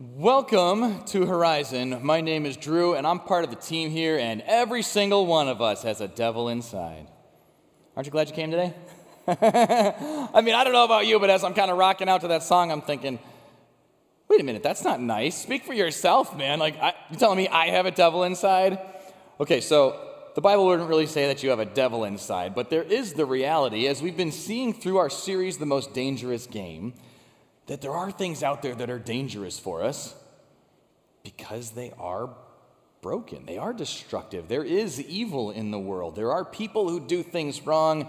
Welcome to Horizon. My name is Drew, and I'm part of the team here, and every single one of us has a devil inside. Aren't you glad you came today? I mean, I don't know about you, but as I'm kind of rocking out to that song, I'm thinking, wait a minute, that's not nice. Speak for yourself, man. Like, I, you telling me I have a devil inside? Okay, so the Bible wouldn't really say that you have a devil inside, but there is the reality, as we've been seeing through our series, The Most Dangerous Game that there are things out there that are dangerous for us because they are broken. They are destructive. There is evil in the world. There are people who do things wrong.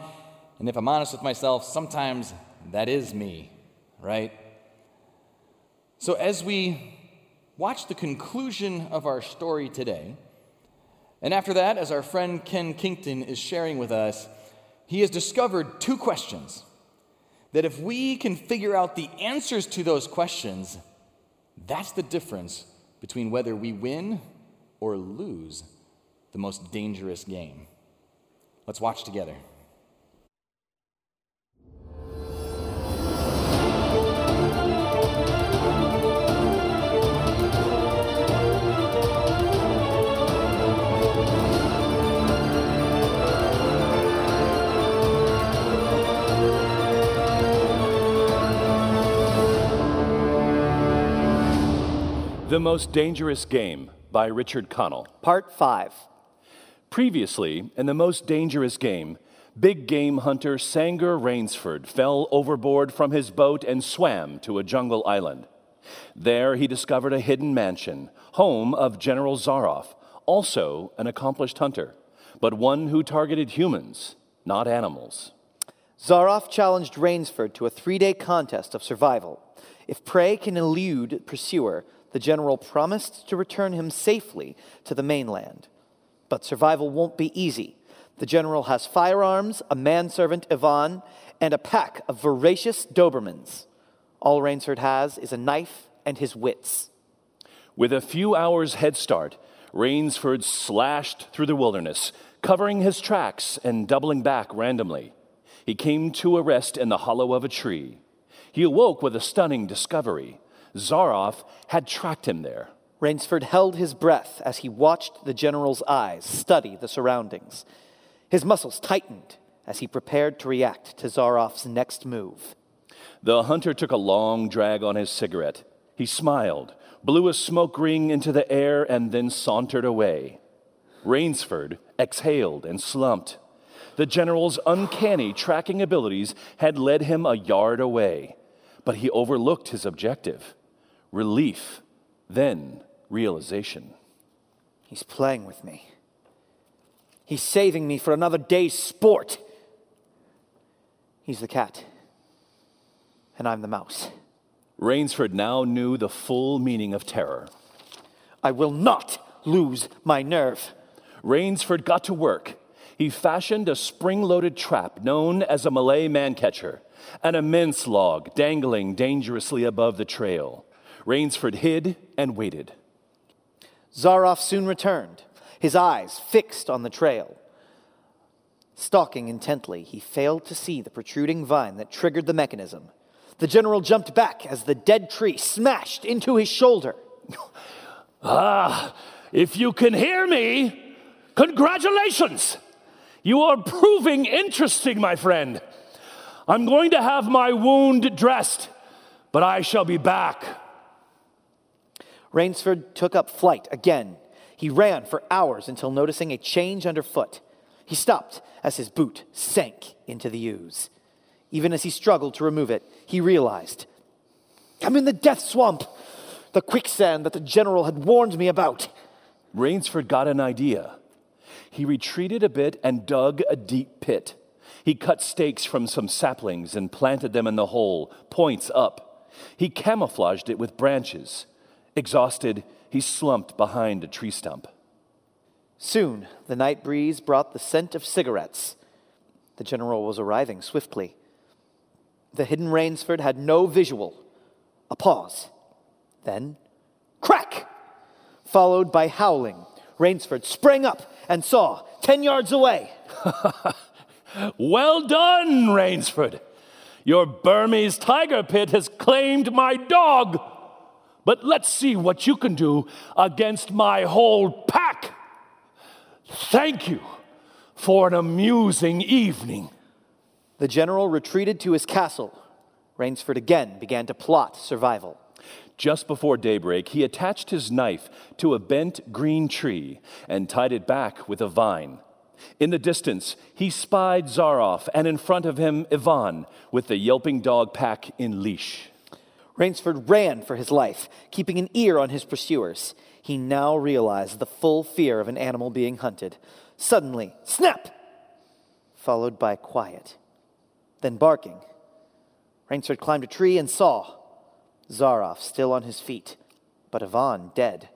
And if I'm honest with myself, sometimes that is me, right? So as we watch the conclusion of our story today, and after that, as our friend Ken Kington is sharing with us, he has discovered two questions that if we can figure out the answers to those questions, that's the difference between whether we win or lose the most dangerous game. Let's watch together. The Most Dangerous Game by Richard Connell. Part 5. Previously, in The Most Dangerous Game, big game hunter Sanger Rainsford fell overboard from his boat and swam to a jungle island. There, he discovered a hidden mansion, home of General Zaroff, also an accomplished hunter, but one who targeted humans, not animals. Zaroff challenged Rainsford to a three day contest of survival. If prey can elude pursuer, the general promised to return him safely to the mainland. But survival won't be easy. The general has firearms, a manservant, Ivan, and a pack of voracious Dobermans. All Rainsford has is a knife and his wits. With a few hours' head start, Rainsford slashed through the wilderness, covering his tracks and doubling back randomly. He came to a rest in the hollow of a tree. He awoke with a stunning discovery. Zaroff had tracked him there. Rainsford held his breath as he watched the general's eyes study the surroundings. His muscles tightened as he prepared to react to Zaroff's next move. The hunter took a long drag on his cigarette. He smiled, blew a smoke ring into the air, and then sauntered away. Rainsford exhaled and slumped. The general's uncanny tracking abilities had led him a yard away, but he overlooked his objective relief, then realization. He's playing with me. He's saving me for another day's sport. He's the cat, and I'm the mouse. Rainsford now knew the full meaning of terror. I will not lose my nerve. Rainsford got to work. He fashioned a spring loaded trap known as a Malay man catcher, an immense log dangling dangerously above the trail. Rainsford hid and waited. Zaroff soon returned, his eyes fixed on the trail. Stalking intently, he failed to see the protruding vine that triggered the mechanism. The general jumped back as the dead tree smashed into his shoulder. ah, if you can hear me, congratulations! You are proving interesting, my friend. I'm going to have my wound dressed, but I shall be back. Rainsford took up flight again. He ran for hours until noticing a change underfoot. He stopped as his boot sank into the ooze. Even as he struggled to remove it, he realized I'm in the death swamp, the quicksand that the general had warned me about. Rainsford got an idea. He retreated a bit and dug a deep pit. He cut stakes from some saplings and planted them in the hole, points up. He camouflaged it with branches. Exhausted, he slumped behind a tree stump. Soon, the night breeze brought the scent of cigarettes. The general was arriving swiftly. The hidden Rainsford had no visual. A pause. Then, crack! Followed by howling. Rainsford sprang up and saw, ten yards away. well done, Rainsford. Your Burmese tiger pit has claimed my dog. But let's see what you can do against my whole pack. Thank you for an amusing evening. The general retreated to his castle. Rainsford again began to plot survival. Just before daybreak, he attached his knife to a bent green tree and tied it back with a vine. In the distance, he spied Zaroff, and in front of him, Ivan, with the yelping dog pack in leash. Rainsford ran for his life, keeping an ear on his pursuers. He now realized the full fear of an animal being hunted. Suddenly, snap! Followed by quiet, then barking. Rainsford climbed a tree and saw Zaroff still on his feet, but Ivan dead.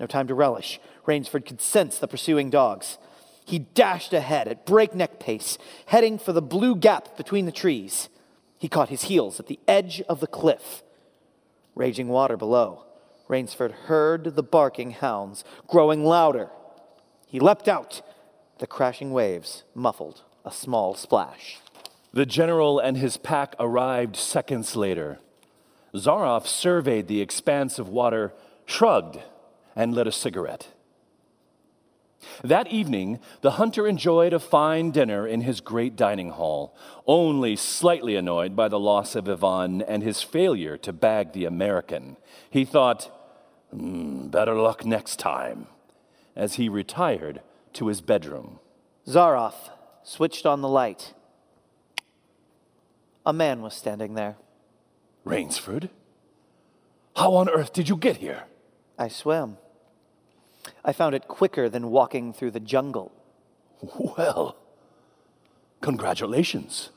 No time to relish. Rainsford could sense the pursuing dogs. He dashed ahead at breakneck pace, heading for the blue gap between the trees. He caught his heels at the edge of the cliff. Raging water below, Rainsford heard the barking hounds growing louder. He leapt out. The crashing waves muffled a small splash. The general and his pack arrived seconds later. Zaroff surveyed the expanse of water, shrugged, and lit a cigarette. That evening, the hunter enjoyed a fine dinner in his great dining hall, only slightly annoyed by the loss of Ivan and his failure to bag the American. He thought, mm, better luck next time, as he retired to his bedroom. Zaroff switched on the light. A man was standing there. Rainsford? How on earth did you get here? I swam. I found it quicker than walking through the jungle. Well, congratulations.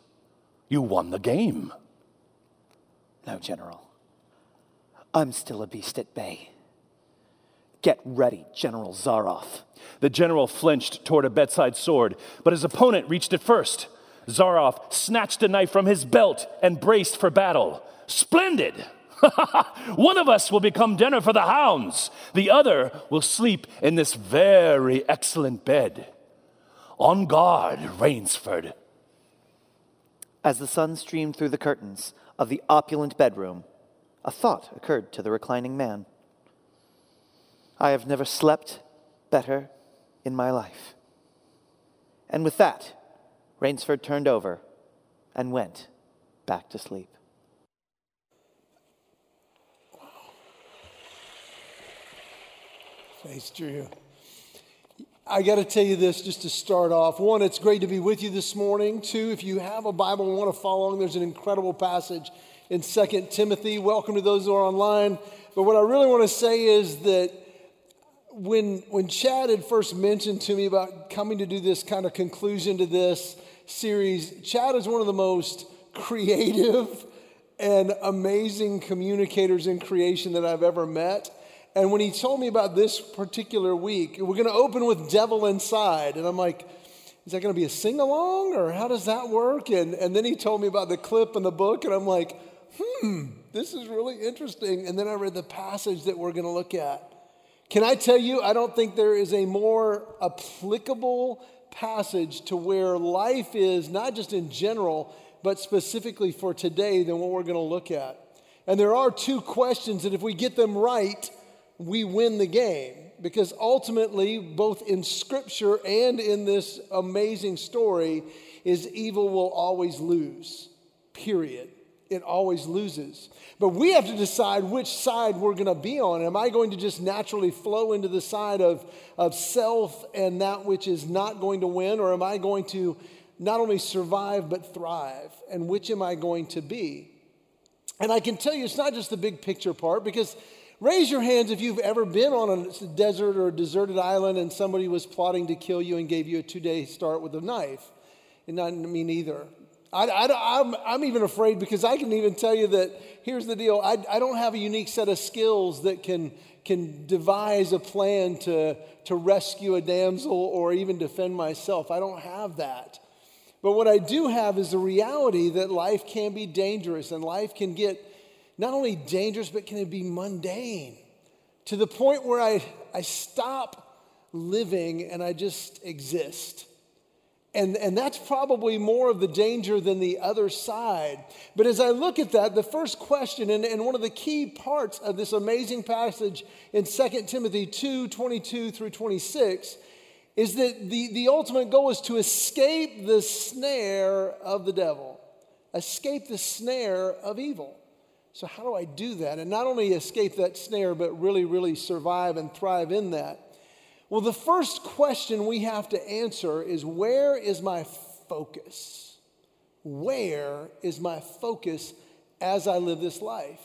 You won the game. No, General. I'm still a beast at bay. Get ready, General Zaroff. The general flinched toward a bedside sword, but his opponent reached it first. Zaroff snatched a knife from his belt and braced for battle. Splendid! One of us will become dinner for the hounds, the other will sleep in this very excellent bed. On guard, Rainsford. As the sun streamed through the curtains of the opulent bedroom, a thought occurred to the reclining man. I have never slept better in my life. And with that, Rainsford turned over and went back to sleep. Thanks, Drew. I got to tell you this just to start off. One, it's great to be with you this morning. Two, if you have a Bible and want to follow along, there's an incredible passage in Second Timothy. Welcome to those who are online. But what I really want to say is that when, when Chad had first mentioned to me about coming to do this kind of conclusion to this series, Chad is one of the most creative and amazing communicators in creation that I've ever met. And when he told me about this particular week, we're going to open with Devil Inside. And I'm like, is that going to be a sing along or how does that work? And, and then he told me about the clip in the book, and I'm like, hmm, this is really interesting. And then I read the passage that we're going to look at. Can I tell you, I don't think there is a more applicable passage to where life is, not just in general, but specifically for today than what we're going to look at. And there are two questions that if we get them right, we win the game because ultimately, both in scripture and in this amazing story, is evil will always lose. Period. It always loses. But we have to decide which side we're going to be on. Am I going to just naturally flow into the side of, of self and that which is not going to win? Or am I going to not only survive but thrive? And which am I going to be? And I can tell you, it's not just the big picture part because Raise your hands if you've ever been on a desert or a deserted island and somebody was plotting to kill you and gave you a two day start with a knife. And not me neither. I, am I'm, I'm even afraid because I can even tell you that here's the deal I, I don't have a unique set of skills that can, can devise a plan to, to rescue a damsel or even defend myself. I don't have that. But what I do have is the reality that life can be dangerous and life can get not only dangerous, but can it be mundane to the point where I, I stop living and I just exist. And, and that's probably more of the danger than the other side. But as I look at that, the first question, and, and one of the key parts of this amazing passage in 2 Timothy 2 22 through 26, is that the, the ultimate goal is to escape the snare of the devil, escape the snare of evil. So, how do I do that? And not only escape that snare, but really, really survive and thrive in that. Well, the first question we have to answer is where is my focus? Where is my focus as I live this life?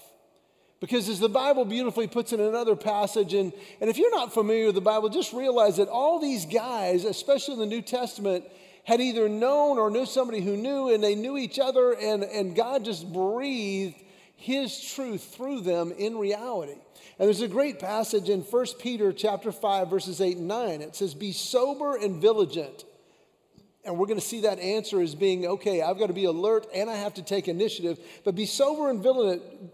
Because as the Bible beautifully puts in another passage, and, and if you're not familiar with the Bible, just realize that all these guys, especially in the New Testament, had either known or knew somebody who knew, and they knew each other, and, and God just breathed his truth through them in reality. And there's a great passage in 1 Peter chapter 5 verses 8 and 9. It says be sober and vigilant. And we're going to see that answer as being okay, I've got to be alert and I have to take initiative. But be sober and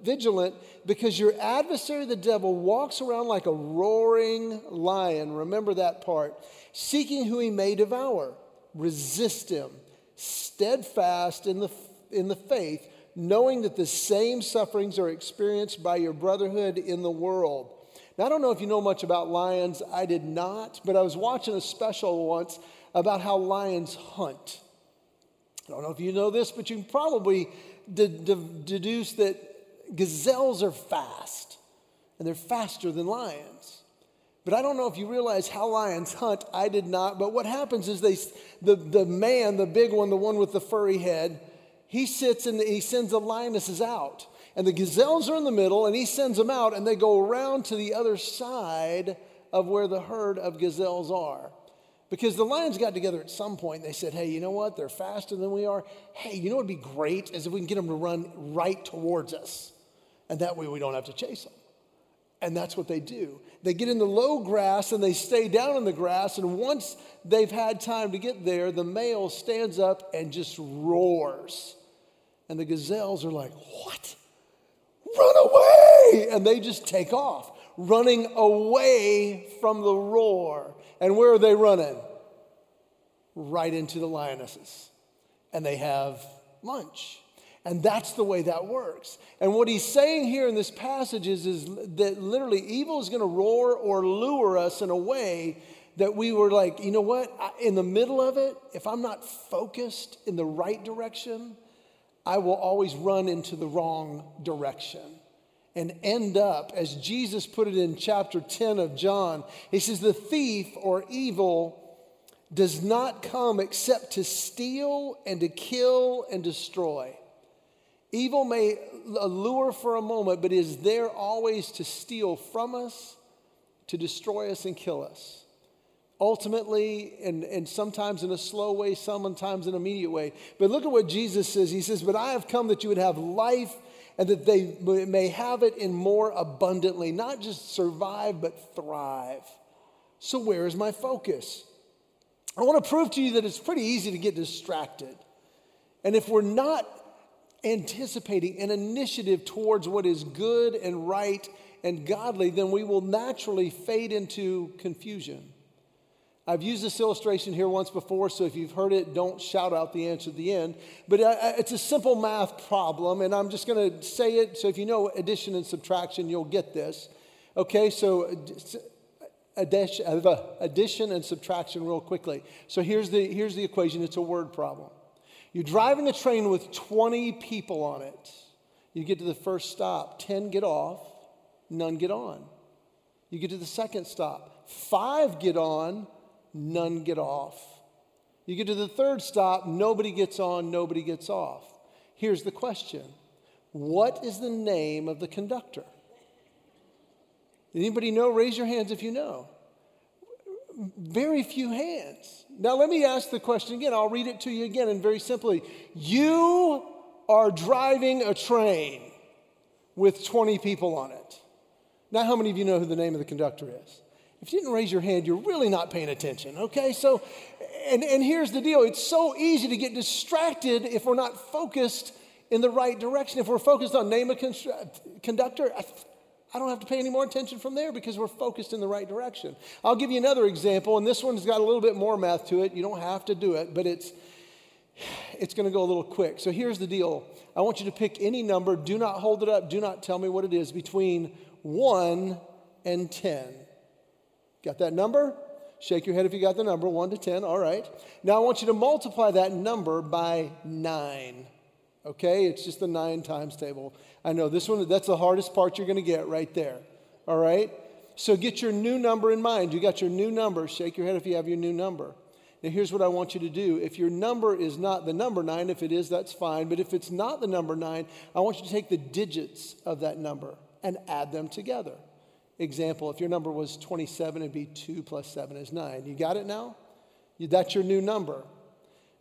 vigilant because your adversary, the devil, walks around like a roaring lion. Remember that part. Seeking who he may devour. Resist him. Steadfast in the, in the faith knowing that the same sufferings are experienced by your brotherhood in the world. Now, I don't know if you know much about lions. I did not, but I was watching a special once about how lions hunt. I don't know if you know this, but you can probably de- de- deduce that gazelles are fast, and they're faster than lions. But I don't know if you realize how lions hunt. I did not. But what happens is they, the, the man, the big one, the one with the furry head, he sits and he sends the lionesses out. And the gazelles are in the middle, and he sends them out, and they go around to the other side of where the herd of gazelles are. Because the lions got together at some point, they said, Hey, you know what? They're faster than we are. Hey, you know what would be great is if we can get them to run right towards us. And that way we don't have to chase them. And that's what they do. They get in the low grass and they stay down in the grass. And once they've had time to get there, the male stands up and just roars. And the gazelles are like, What? Run away! And they just take off, running away from the roar. And where are they running? Right into the lionesses. And they have lunch. And that's the way that works. And what he's saying here in this passage is, is that literally evil is going to roar or lure us in a way that we were like, you know what? In the middle of it, if I'm not focused in the right direction, I will always run into the wrong direction and end up, as Jesus put it in chapter 10 of John, he says, The thief or evil does not come except to steal and to kill and destroy. Evil may allure for a moment, but is there always to steal from us, to destroy us, and kill us ultimately and, and sometimes in a slow way, sometimes in an immediate way. But look at what Jesus says. He says, But I have come that you would have life and that they may have it in more abundantly, not just survive, but thrive. So, where is my focus? I want to prove to you that it's pretty easy to get distracted. And if we're not anticipating an initiative towards what is good and right and godly, then we will naturally fade into confusion. I've used this illustration here once before, so if you've heard it, don't shout out the answer at the end. But uh, uh, it's a simple math problem, and I'm just going to say it. So if you know addition and subtraction, you'll get this. Okay, so uh, addition and subtraction, real quickly. So here's the, here's the equation it's a word problem. You're driving a train with 20 people on it. You get to the first stop, 10 get off, none get on. You get to the second stop, five get on, none get off. You get to the third stop, nobody gets on, nobody gets off. Here's the question What is the name of the conductor? Anybody know? Raise your hands if you know. Very few hands. Now, let me ask the question again. I'll read it to you again, and very simply You are driving a train with 20 people on it. Now, how many of you know who the name of the conductor is? If you didn't raise your hand, you're really not paying attention, okay? So, and, and here's the deal it's so easy to get distracted if we're not focused in the right direction. If we're focused on name a conductor, I, I don't have to pay any more attention from there because we're focused in the right direction. I'll give you another example, and this one's got a little bit more math to it. You don't have to do it, but it's it's going to go a little quick. So here's the deal. I want you to pick any number. Do not hold it up. Do not tell me what it is between 1 and 10. Got that number? Shake your head if you got the number 1 to 10. All right. Now I want you to multiply that number by 9. Okay? It's just the 9 times table. I know this one, that's the hardest part you're going to get right there. All right? So get your new number in mind. You got your new number. Shake your head if you have your new number. Now, here's what I want you to do. If your number is not the number nine, if it is, that's fine. But if it's not the number nine, I want you to take the digits of that number and add them together. Example, if your number was 27, it'd be 2 plus 7 is 9. You got it now? That's your new number.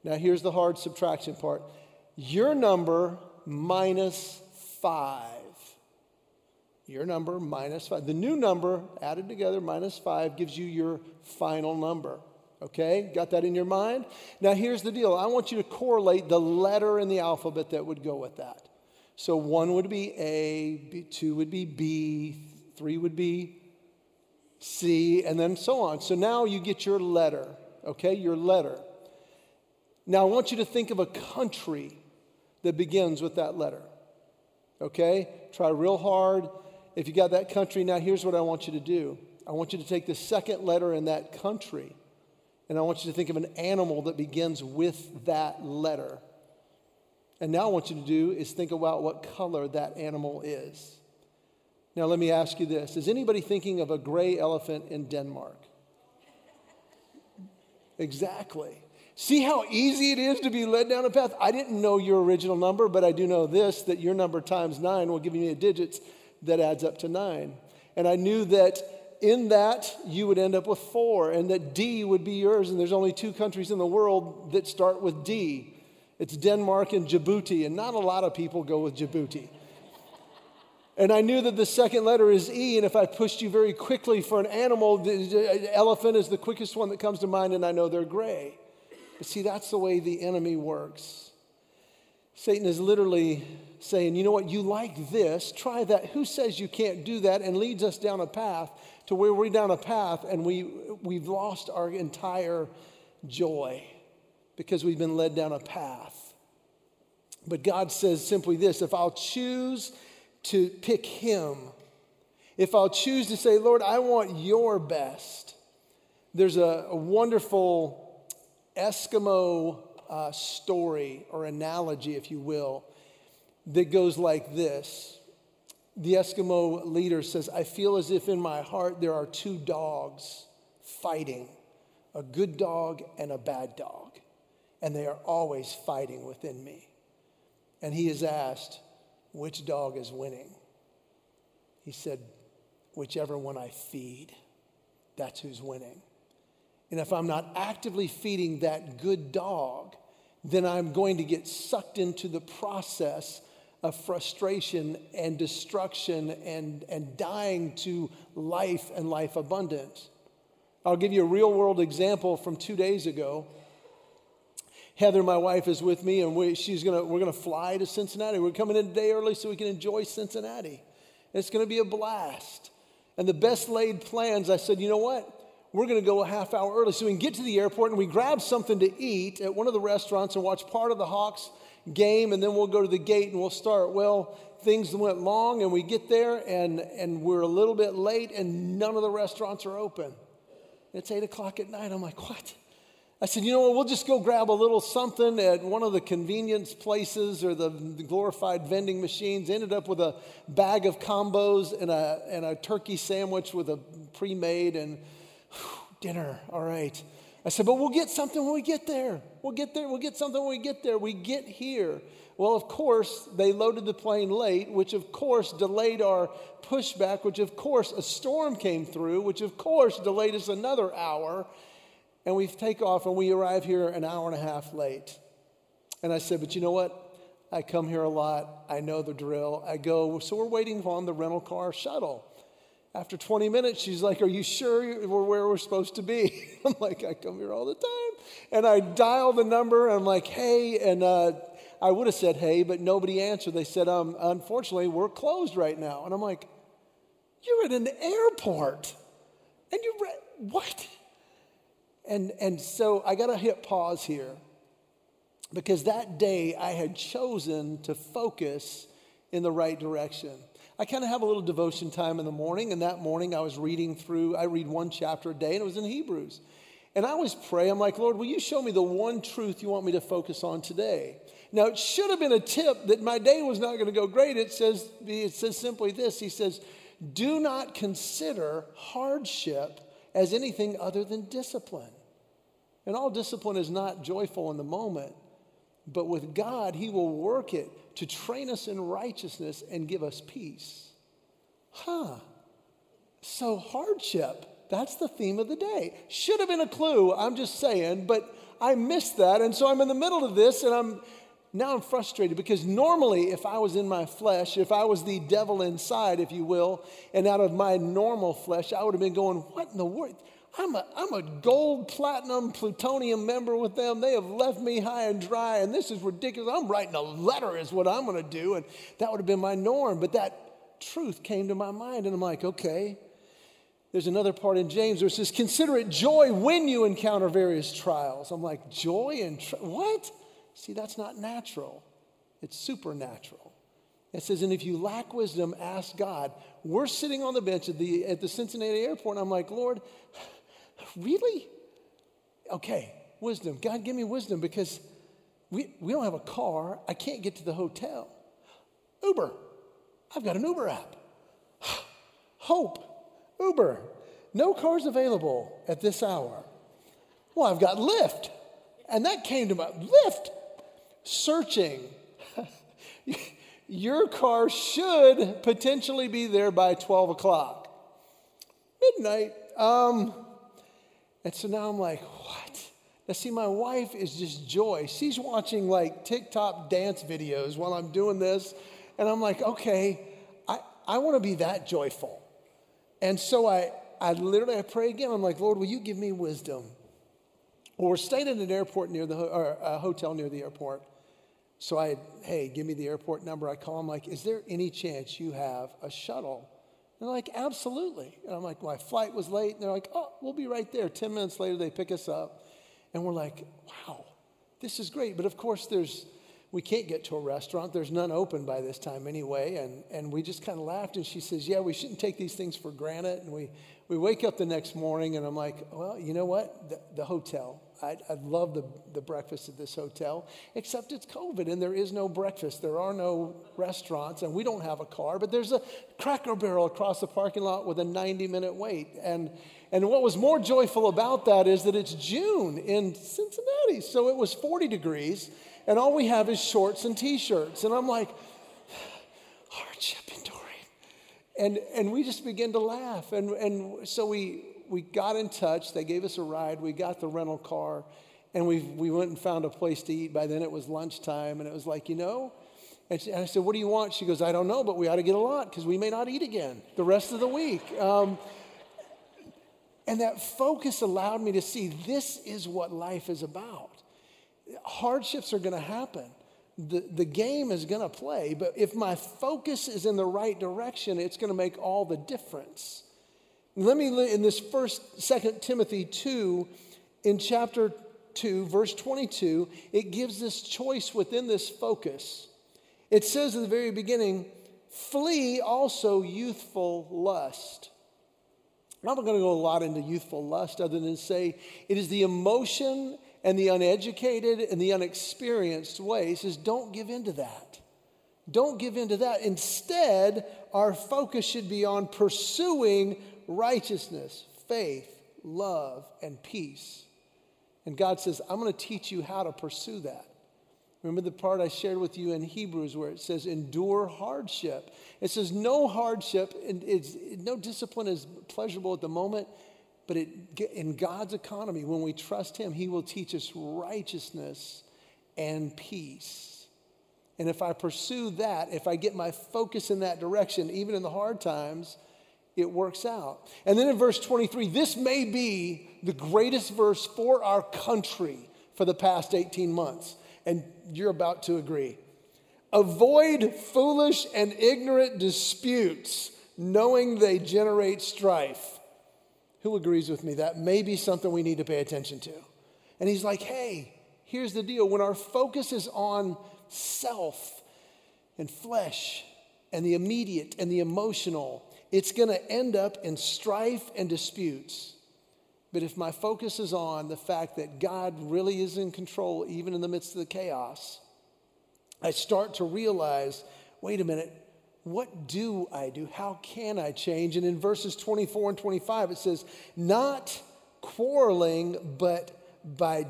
Now, here's the hard subtraction part your number minus 5. Your number minus 5. The new number added together minus 5 gives you your final number. Okay, got that in your mind? Now, here's the deal I want you to correlate the letter in the alphabet that would go with that. So, one would be A, two would be B, three would be C, and then so on. So now you get your letter, okay, your letter. Now, I want you to think of a country that begins with that letter, okay? Try real hard. If you got that country, now here's what I want you to do I want you to take the second letter in that country and I want you to think of an animal that begins with that letter. And now, I want you to do is think about what color that animal is. Now, let me ask you this Is anybody thinking of a gray elephant in Denmark? Exactly. See how easy it is to be led down a path? I didn't know your original number, but I do know this that your number times nine will give me a digits that adds up to nine. And I knew that in that, you would end up with four, and that D would be yours. And there's only two countries in the world that start with D it's Denmark and Djibouti, and not a lot of people go with Djibouti. And I knew that the second letter is E, and if I pushed you very quickly for an animal, the uh, elephant is the quickest one that comes to mind, and I know they're gray. But see, that's the way the enemy works. Satan is literally saying, you know what, you like this, try that. Who says you can't do that? And leads us down a path to where we're down a path and we, we've lost our entire joy because we've been led down a path. But God says simply this if I'll choose to pick Him, if I'll choose to say, Lord, I want your best, there's a, a wonderful Eskimo uh, story or analogy, if you will, that goes like this the Eskimo leader says, I feel as if in my heart there are two dogs fighting a good dog and a bad dog. And they are always fighting within me. And he is asked, Which dog is winning? He said, Whichever one I feed, that's who's winning. And if I'm not actively feeding that good dog, then I'm going to get sucked into the process of frustration and destruction and, and dying to life and life abundant. I'll give you a real world example from two days ago. Heather, my wife, is with me, and we, she's gonna, we're going to fly to Cincinnati. We're coming in a day early so we can enjoy Cincinnati. It's going to be a blast. And the best laid plans, I said, you know what? We're going to go a half hour early so we can get to the airport and we grab something to eat at one of the restaurants and watch part of the Hawks game and then we'll go to the gate and we'll start. Well, things went long and we get there and, and we're a little bit late and none of the restaurants are open. It's eight o'clock at night. I'm like, what? I said, you know what, we'll just go grab a little something at one of the convenience places or the, glorified vending machines. Ended up with a bag of combos and a, and a turkey sandwich with a pre made and whew, dinner. All right. I said, but we'll get something when we get there. We'll get there. We'll get something when we get there. We get here. Well, of course, they loaded the plane late, which of course delayed our pushback, which of course a storm came through, which of course delayed us another hour. And we take off and we arrive here an hour and a half late. And I said, but you know what? I come here a lot. I know the drill. I go, so we're waiting on the rental car shuttle. After 20 minutes, she's like, Are you sure we're where we're supposed to be? I'm like, I come here all the time. And I dial the number. And I'm like, Hey. And uh, I would have said, Hey, but nobody answered. They said, um, Unfortunately, we're closed right now. And I'm like, You're at an airport. And you read, what? And, and so I got to hit pause here because that day I had chosen to focus in the right direction. I kind of have a little devotion time in the morning, and that morning I was reading through, I read one chapter a day, and it was in Hebrews. And I always pray, I'm like, Lord, will you show me the one truth you want me to focus on today? Now, it should have been a tip that my day was not going to go great. It says, it says simply this He says, Do not consider hardship as anything other than discipline. And all discipline is not joyful in the moment, but with God, He will work it to train us in righteousness and give us peace. Huh. So, hardship, that's the theme of the day. Should have been a clue, I'm just saying, but I missed that. And so I'm in the middle of this and I'm now I'm frustrated because normally, if I was in my flesh, if I was the devil inside, if you will, and out of my normal flesh, I would have been going, What in the world? I'm a, I'm a gold, platinum, plutonium member with them. They have left me high and dry, and this is ridiculous. I'm writing a letter, is what I'm going to do. And that would have been my norm. But that truth came to my mind, and I'm like, okay. There's another part in James where it says, Consider it joy when you encounter various trials. I'm like, Joy and tri- what? See, that's not natural, it's supernatural. It says, and if you lack wisdom, ask God. We're sitting on the bench at the, at the Cincinnati airport, and I'm like, Lord, Really? Okay, wisdom. God, give me wisdom because we, we don't have a car. I can't get to the hotel. Uber. I've got an Uber app. Hope. Uber. No cars available at this hour. Well, I've got Lyft. And that came to my Lyft. Searching. Your car should potentially be there by 12 o'clock. Midnight. Um, and so now I'm like, what? Now, see, my wife is just joy. She's watching like TikTok dance videos while I'm doing this. And I'm like, okay, I, I want to be that joyful. And so I, I literally, I pray again. I'm like, Lord, will you give me wisdom? Well, we're staying at an airport near the, or a hotel near the airport. So I, hey, give me the airport number. I call him like, is there any chance you have a shuttle they're like, absolutely. And I'm like, my flight was late. And they're like, oh, we'll be right there. 10 minutes later, they pick us up. And we're like, wow, this is great. But of course, there's, we can't get to a restaurant. There's none open by this time anyway. And, and we just kind of laughed. And she says, yeah, we shouldn't take these things for granted. And we, we wake up the next morning and I'm like, well, you know what? The, the hotel. I, I love the, the breakfast at this hotel, except it's COVID and there is no breakfast. There are no restaurants and we don't have a car, but there's a cracker barrel across the parking lot with a 90 minute wait. And, and what was more joyful about that is that it's June in Cincinnati. So it was 40 degrees and all we have is shorts and t shirts. And I'm like, hardship enduring. And, and we just begin to laugh. And, and so we, we got in touch. They gave us a ride. We got the rental car, and we, we went and found a place to eat. By then it was lunchtime, and it was like, you know, and, she, and I said, What do you want? She goes, I don't know, but we ought to get a lot because we may not eat again the rest of the week. Um, and that focus allowed me to see this is what life is about. Hardships are going to happen. The, the game is going to play, but if my focus is in the right direction, it's going to make all the difference. Let me, in this first, second Timothy 2, in chapter 2, verse 22, it gives this choice within this focus. It says at the very beginning, flee also youthful lust. I'm not going to go a lot into youthful lust other than say it is the emotion and the uneducated and the unexperienced way. He says, don't give in to that. Don't give in to that. Instead, our focus should be on pursuing righteousness, faith, love, and peace. And God says, I'm going to teach you how to pursue that. Remember the part I shared with you in Hebrews where it says, endure hardship. It says, no hardship, and it's, no discipline is pleasurable at the moment, but it, in God's economy, when we trust Him, He will teach us righteousness and peace. And if I pursue that, if I get my focus in that direction, even in the hard times, it works out. And then in verse 23, this may be the greatest verse for our country for the past 18 months. And you're about to agree. Avoid foolish and ignorant disputes knowing they generate strife. Who agrees with me? That may be something we need to pay attention to. And he's like, hey, here's the deal. When our focus is on self and flesh and the immediate and the emotional, it's going to end up in strife and disputes. But if my focus is on the fact that God really is in control, even in the midst of the chaos, I start to realize wait a minute, what do I do? How can I change? And in verses 24 and 25, it says, not quarreling, but by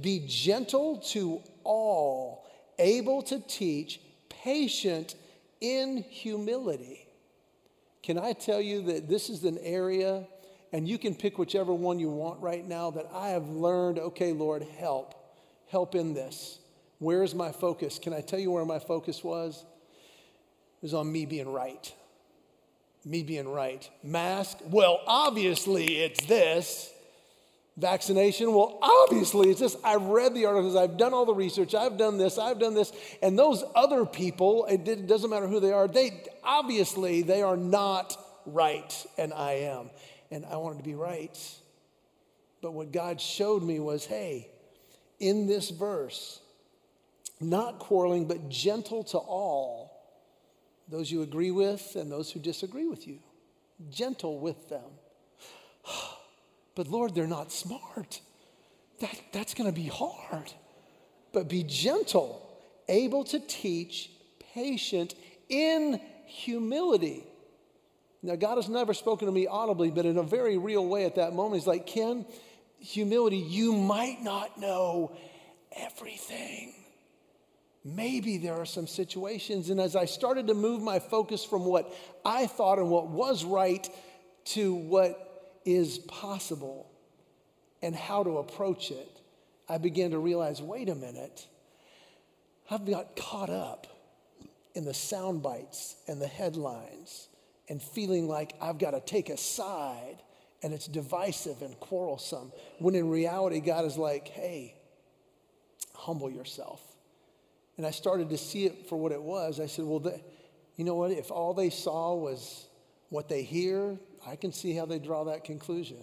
be gentle to all, able to teach, patient in humility. Can I tell you that this is an area, and you can pick whichever one you want right now, that I have learned, okay, Lord, help. Help in this. Where's my focus? Can I tell you where my focus was? It was on me being right. Me being right. Mask? Well, obviously it's this. Vaccination? Well, obviously it's this. I've read the articles, I've done all the research, I've done this, I've done this. And those other people, it doesn't matter who they are, they obviously they are not right, and I am. And I wanted to be right. But what God showed me was hey, in this verse, not quarreling, but gentle to all those you agree with and those who disagree with you. Gentle with them. But Lord, they're not smart. That, that's going to be hard. But be gentle, able to teach, patient, in humility. Now, God has never spoken to me audibly, but in a very real way at that moment, He's like, Ken, humility, you might not know everything. Maybe there are some situations. And as I started to move my focus from what I thought and what was right to what is possible and how to approach it, I began to realize wait a minute, I've got caught up in the sound bites and the headlines and feeling like I've got to take a side and it's divisive and quarrelsome. When in reality, God is like, hey, humble yourself and I started to see it for what it was. I said, well, the, you know what? If all they saw was what they hear, I can see how they draw that conclusion.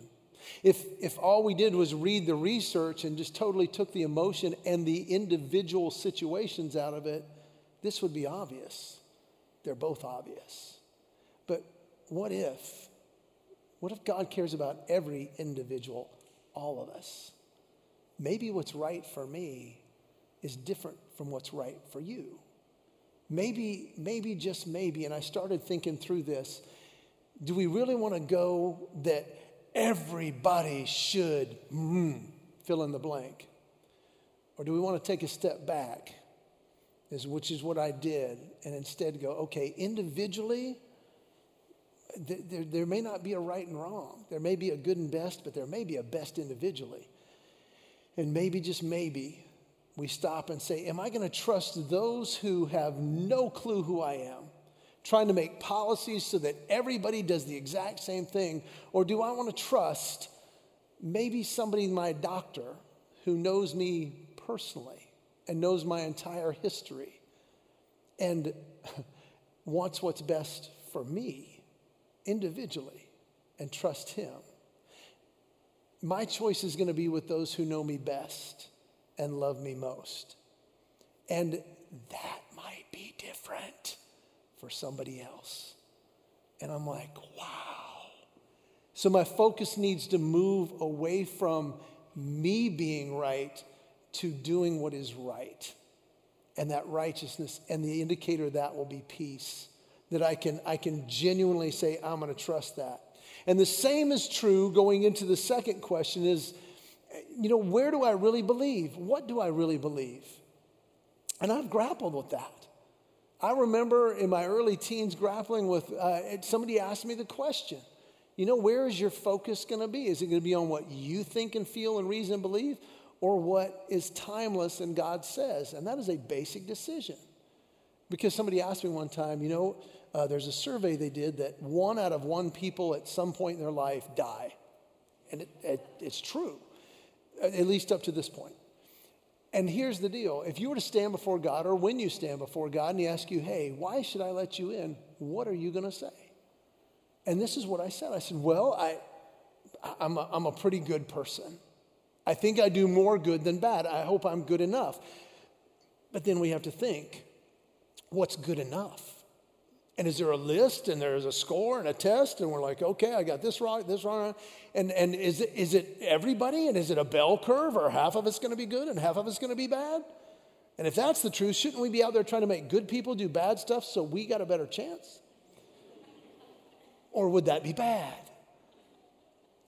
If, if all we did was read the research and just totally took the emotion and the individual situations out of it, this would be obvious. They're both obvious. But what if? What if God cares about every individual, all of us? Maybe what's right for me is different from what's right for you. Maybe, maybe, just maybe, and I started thinking through this do we really want to go that everybody should mm, fill in the blank? Or do we want to take a step back, which is what I did, and instead go, okay, individually, there, there may not be a right and wrong. There may be a good and best, but there may be a best individually. And maybe, just maybe, we stop and say, Am I going to trust those who have no clue who I am, trying to make policies so that everybody does the exact same thing? Or do I want to trust maybe somebody, my doctor, who knows me personally and knows my entire history and wants what's best for me individually and trust him? My choice is going to be with those who know me best and love me most. And that might be different for somebody else. And I'm like, wow. So my focus needs to move away from me being right to doing what is right. And that righteousness and the indicator of that will be peace. That I can, I can genuinely say, I'm going to trust that. And the same is true going into the second question is you know, where do I really believe? What do I really believe? And I've grappled with that. I remember in my early teens grappling with uh, somebody asked me the question, you know, where is your focus going to be? Is it going to be on what you think and feel and reason and believe, or what is timeless and God says? And that is a basic decision. Because somebody asked me one time, you know, uh, there's a survey they did that one out of one people at some point in their life die. And it, it, it's true at least up to this point. And here's the deal if you were to stand before God, or when you stand before God, and He asks you, hey, why should I let you in? What are you going to say? And this is what I said I said, Well, I, I'm, a, I'm a pretty good person. I think I do more good than bad. I hope I'm good enough. But then we have to think what's good enough? And is there a list and there's a score and a test and we're like, okay, I got this right, this wrong. And, and is, it, is it everybody and is it a bell curve or half of it's going to be good and half of it's going to be bad? And if that's the truth, shouldn't we be out there trying to make good people do bad stuff so we got a better chance? Or would that be bad?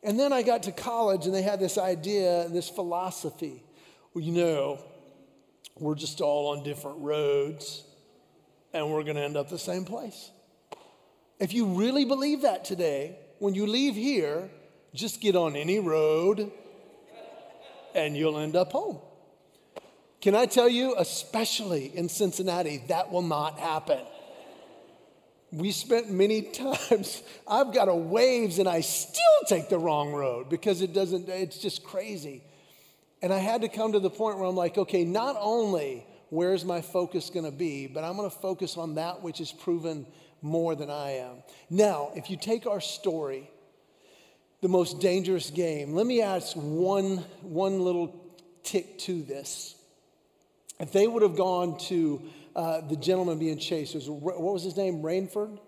And then I got to college and they had this idea, this philosophy. Well, you know, we're just all on different roads and we're going to end up the same place. If you really believe that today, when you leave here, just get on any road and you'll end up home. Can I tell you, especially in Cincinnati, that will not happen. We spent many times, I've got a Waze and I still take the wrong road because it doesn't, it's just crazy. And I had to come to the point where I'm like, okay, not only where's my focus going to be, but I'm going to focus on that which is proven more than I am. Now, if you take our story, the most dangerous game, let me ask one, one little tick to this. If they would have gone to uh, the gentleman being chased, was, what was his name? Rainford?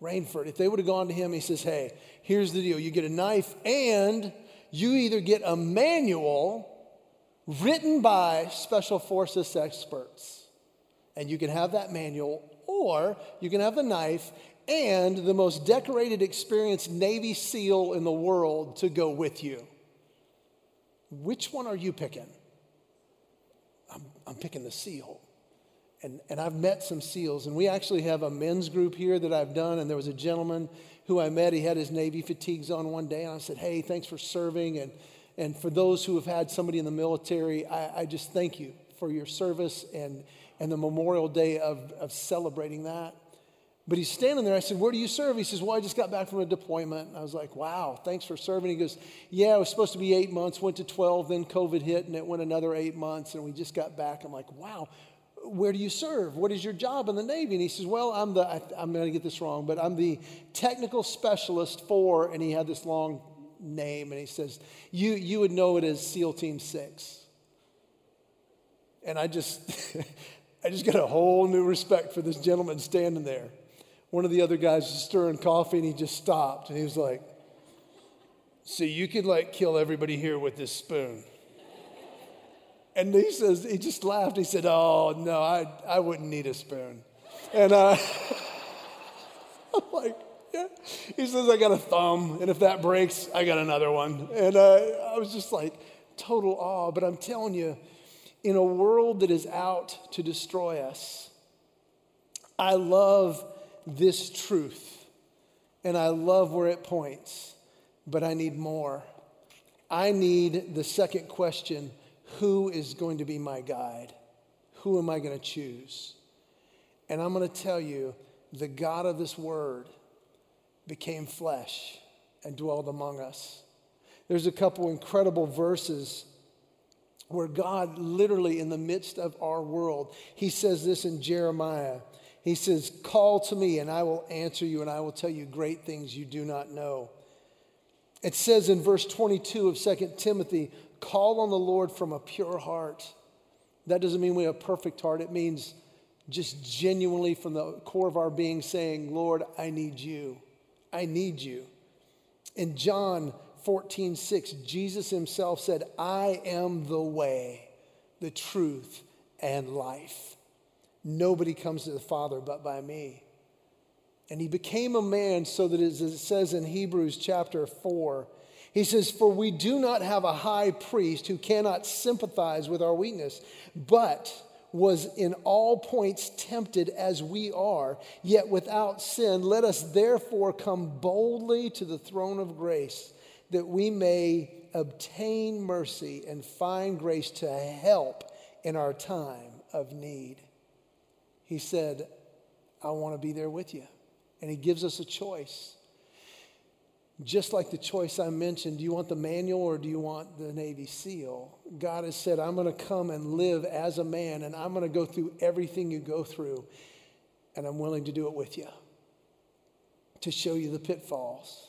Rainford. If they would have gone to him, he says, hey, here's the deal. You get a knife and you either get a manual written by special forces experts. And you can have that manual, or you can have the knife and the most decorated, experienced Navy SEAL in the world to go with you. Which one are you picking? I'm, I'm picking the SEAL. And, and I've met some SEALs, and we actually have a men's group here that I've done. And there was a gentleman who I met. He had his Navy fatigues on one day, and I said, Hey, thanks for serving. And and for those who have had somebody in the military, I, I just thank you for your service and, and the Memorial Day of, of celebrating that. But he's standing there. I said, Where do you serve? He says, Well, I just got back from a deployment. I was like, Wow, thanks for serving. He goes, Yeah, it was supposed to be eight months, went to 12, then COVID hit, and it went another eight months, and we just got back. I'm like, Wow, where do you serve? What is your job in the Navy? And he says, Well, I'm the, I, I'm going to get this wrong, but I'm the technical specialist for, and he had this long name and he says, You, you would know it as SEAL Team 6. And I just, I just got a whole new respect for this gentleman standing there. One of the other guys was stirring coffee and he just stopped and he was like, So you could like kill everybody here with this spoon. And he says, he just laughed. He said, Oh, no, I, I wouldn't need a spoon. And uh, I'm like. He says, I got a thumb, and if that breaks, I got another one. And uh, I was just like, total awe. But I'm telling you, in a world that is out to destroy us, I love this truth, and I love where it points, but I need more. I need the second question who is going to be my guide? Who am I going to choose? And I'm going to tell you the God of this word became flesh and dwelled among us. There's a couple incredible verses where God, literally in the midst of our world, He says this in Jeremiah. He says, Call to me, and I will answer you, and I will tell you great things you do not know. It says in verse 22 of 2 Timothy, Call on the Lord from a pure heart. That doesn't mean we have a perfect heart, it means just genuinely from the core of our being saying, Lord, I need you. I need you. In John 14, 6, Jesus himself said, I am the way, the truth, and life. Nobody comes to the Father but by me. And he became a man so that, as it says in Hebrews chapter 4, he says, For we do not have a high priest who cannot sympathize with our weakness, but was in all points tempted as we are, yet without sin. Let us therefore come boldly to the throne of grace that we may obtain mercy and find grace to help in our time of need. He said, I want to be there with you. And he gives us a choice. Just like the choice I mentioned, do you want the manual or do you want the Navy SEAL? God has said, I'm going to come and live as a man, and I'm going to go through everything you go through, and I'm willing to do it with you. to show you the pitfalls,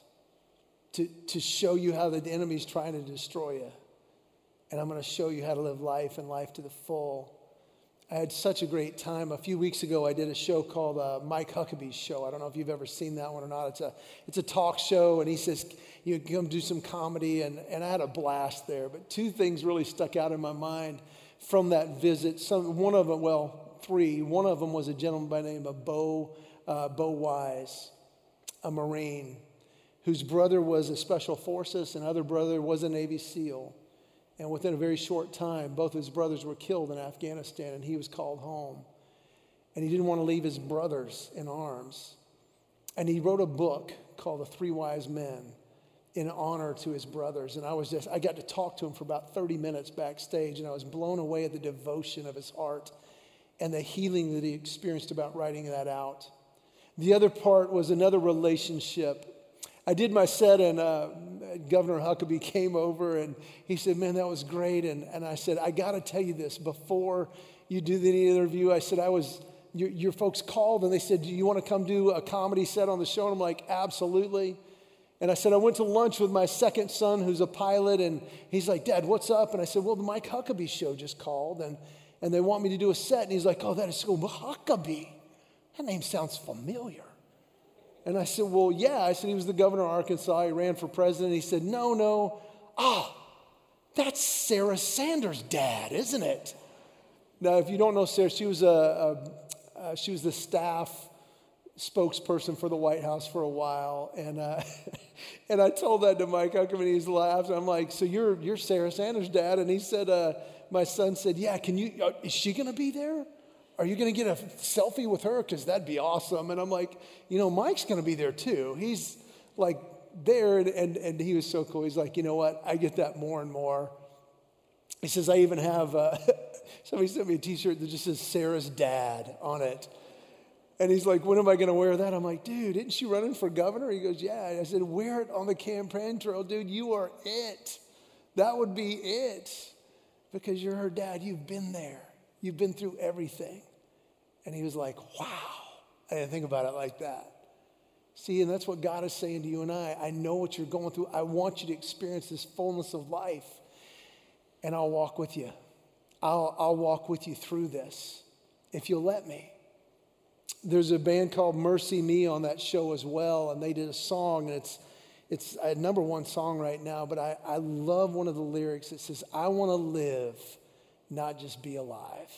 to, to show you how the enemy's trying to destroy you. And I'm going to show you how to live life and life to the full. I had such a great time. A few weeks ago, I did a show called uh, Mike Huckabee's Show. I don't know if you've ever seen that one or not. It's a, it's a talk show, and he says, You come do some comedy, and, and I had a blast there. But two things really stuck out in my mind from that visit. Some, one of them, well, three. One of them was a gentleman by the name of Beau, uh, Beau Wise, a Marine, whose brother was a Special Forces, and other brother was a Navy SEAL. And within a very short time, both of his brothers were killed in Afghanistan, and he was called home. And he didn't want to leave his brothers in arms. And he wrote a book called The Three Wise Men in honor to his brothers. And I was just, I got to talk to him for about 30 minutes backstage, and I was blown away at the devotion of his heart and the healing that he experienced about writing that out. The other part was another relationship I did my set, and uh, Governor Huckabee came over and he said, Man, that was great. And, and I said, I got to tell you this before you do the interview. I said, I was, your, your folks called and they said, Do you want to come do a comedy set on the show? And I'm like, Absolutely. And I said, I went to lunch with my second son, who's a pilot, and he's like, Dad, what's up? And I said, Well, the Mike Huckabee show just called, and, and they want me to do a set. And he's like, Oh, that is so Huckabee. That name sounds familiar. And I said, Well, yeah. I said, He was the governor of Arkansas. He ran for president. He said, No, no. Ah, that's Sarah Sanders' dad, isn't it? Now, if you don't know Sarah, she was, a, a uh, she was the staff spokesperson for the White House for a while. And, uh, and I told that to Mike Huckabee, and he's laughed. I'm like, So you're, you're Sarah Sanders' dad? And he said, uh, My son said, Yeah, can you, uh, is she going to be there? Are you going to get a selfie with her? Because that'd be awesome. And I'm like, you know, Mike's going to be there too. He's like there, and, and, and, he was so cool. He's like, you know what? I get that more and more. He says, I even have, uh, somebody sent me a t shirt that just says Sarah's dad on it. And he's like, when am I going to wear that? I'm like, dude, isn't she running for governor? He goes, yeah. I said, wear it on the campaign trail, dude. You are it. That would be it. Because you're her dad. You've been there. You've been through everything. And he was like, Wow. I didn't think about it like that. See, and that's what God is saying to you and I. I know what you're going through. I want you to experience this fullness of life, and I'll walk with you. I'll, I'll walk with you through this if you'll let me. There's a band called MercyMe on that show as well, and they did a song, and it's it's a number one song right now, but I, I love one of the lyrics. It says, I want to live not just be alive.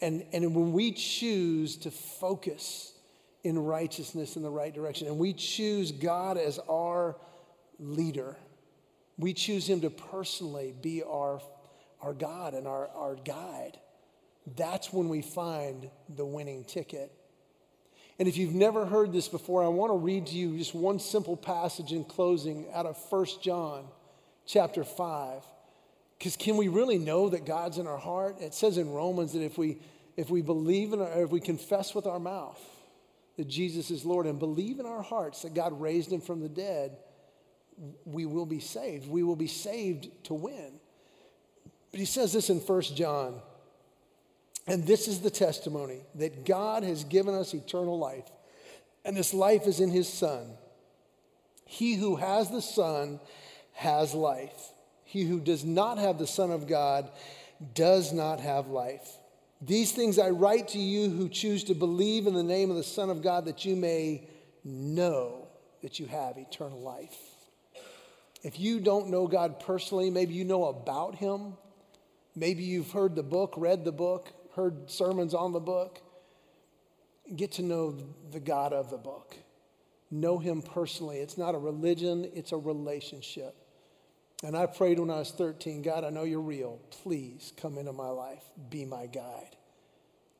And, and when we choose to focus in righteousness in the right direction, and we choose God as our leader, we choose Him to personally be our, our God and our, our guide, that's when we find the winning ticket. And if you've never heard this before, I want to read to you just one simple passage in closing out of 1 John chapter 5. Because can we really know that God's in our heart? It says in Romans that if we, if we believe in, our, if we confess with our mouth that Jesus is Lord and believe in our hearts that God raised him from the dead, we will be saved. We will be saved to win. But he says this in 1 John. And this is the testimony that God has given us eternal life, and this life is in his Son. He who has the Son has life. He who does not have the Son of God does not have life. These things I write to you who choose to believe in the name of the Son of God that you may know that you have eternal life. If you don't know God personally, maybe you know about Him. Maybe you've heard the book, read the book, heard sermons on the book. Get to know the God of the book. Know Him personally. It's not a religion, it's a relationship. And I prayed when I was 13 God, I know you're real. Please come into my life, be my guide.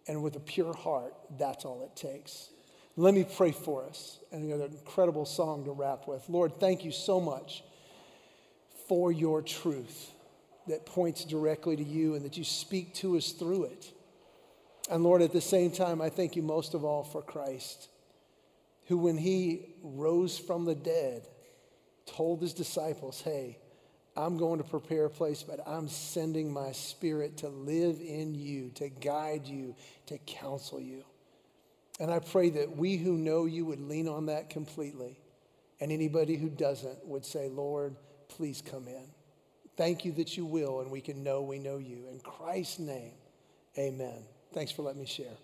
And with a pure heart, that's all it takes. Let me pray for us. And we have an incredible song to wrap with. Lord, thank you so much for your truth that points directly to you and that you speak to us through it. And Lord, at the same time, I thank you most of all for Christ, who, when he rose from the dead, told his disciples, hey, I'm going to prepare a place, but I'm sending my spirit to live in you, to guide you, to counsel you. And I pray that we who know you would lean on that completely. And anybody who doesn't would say, Lord, please come in. Thank you that you will, and we can know we know you. In Christ's name, amen. Thanks for letting me share.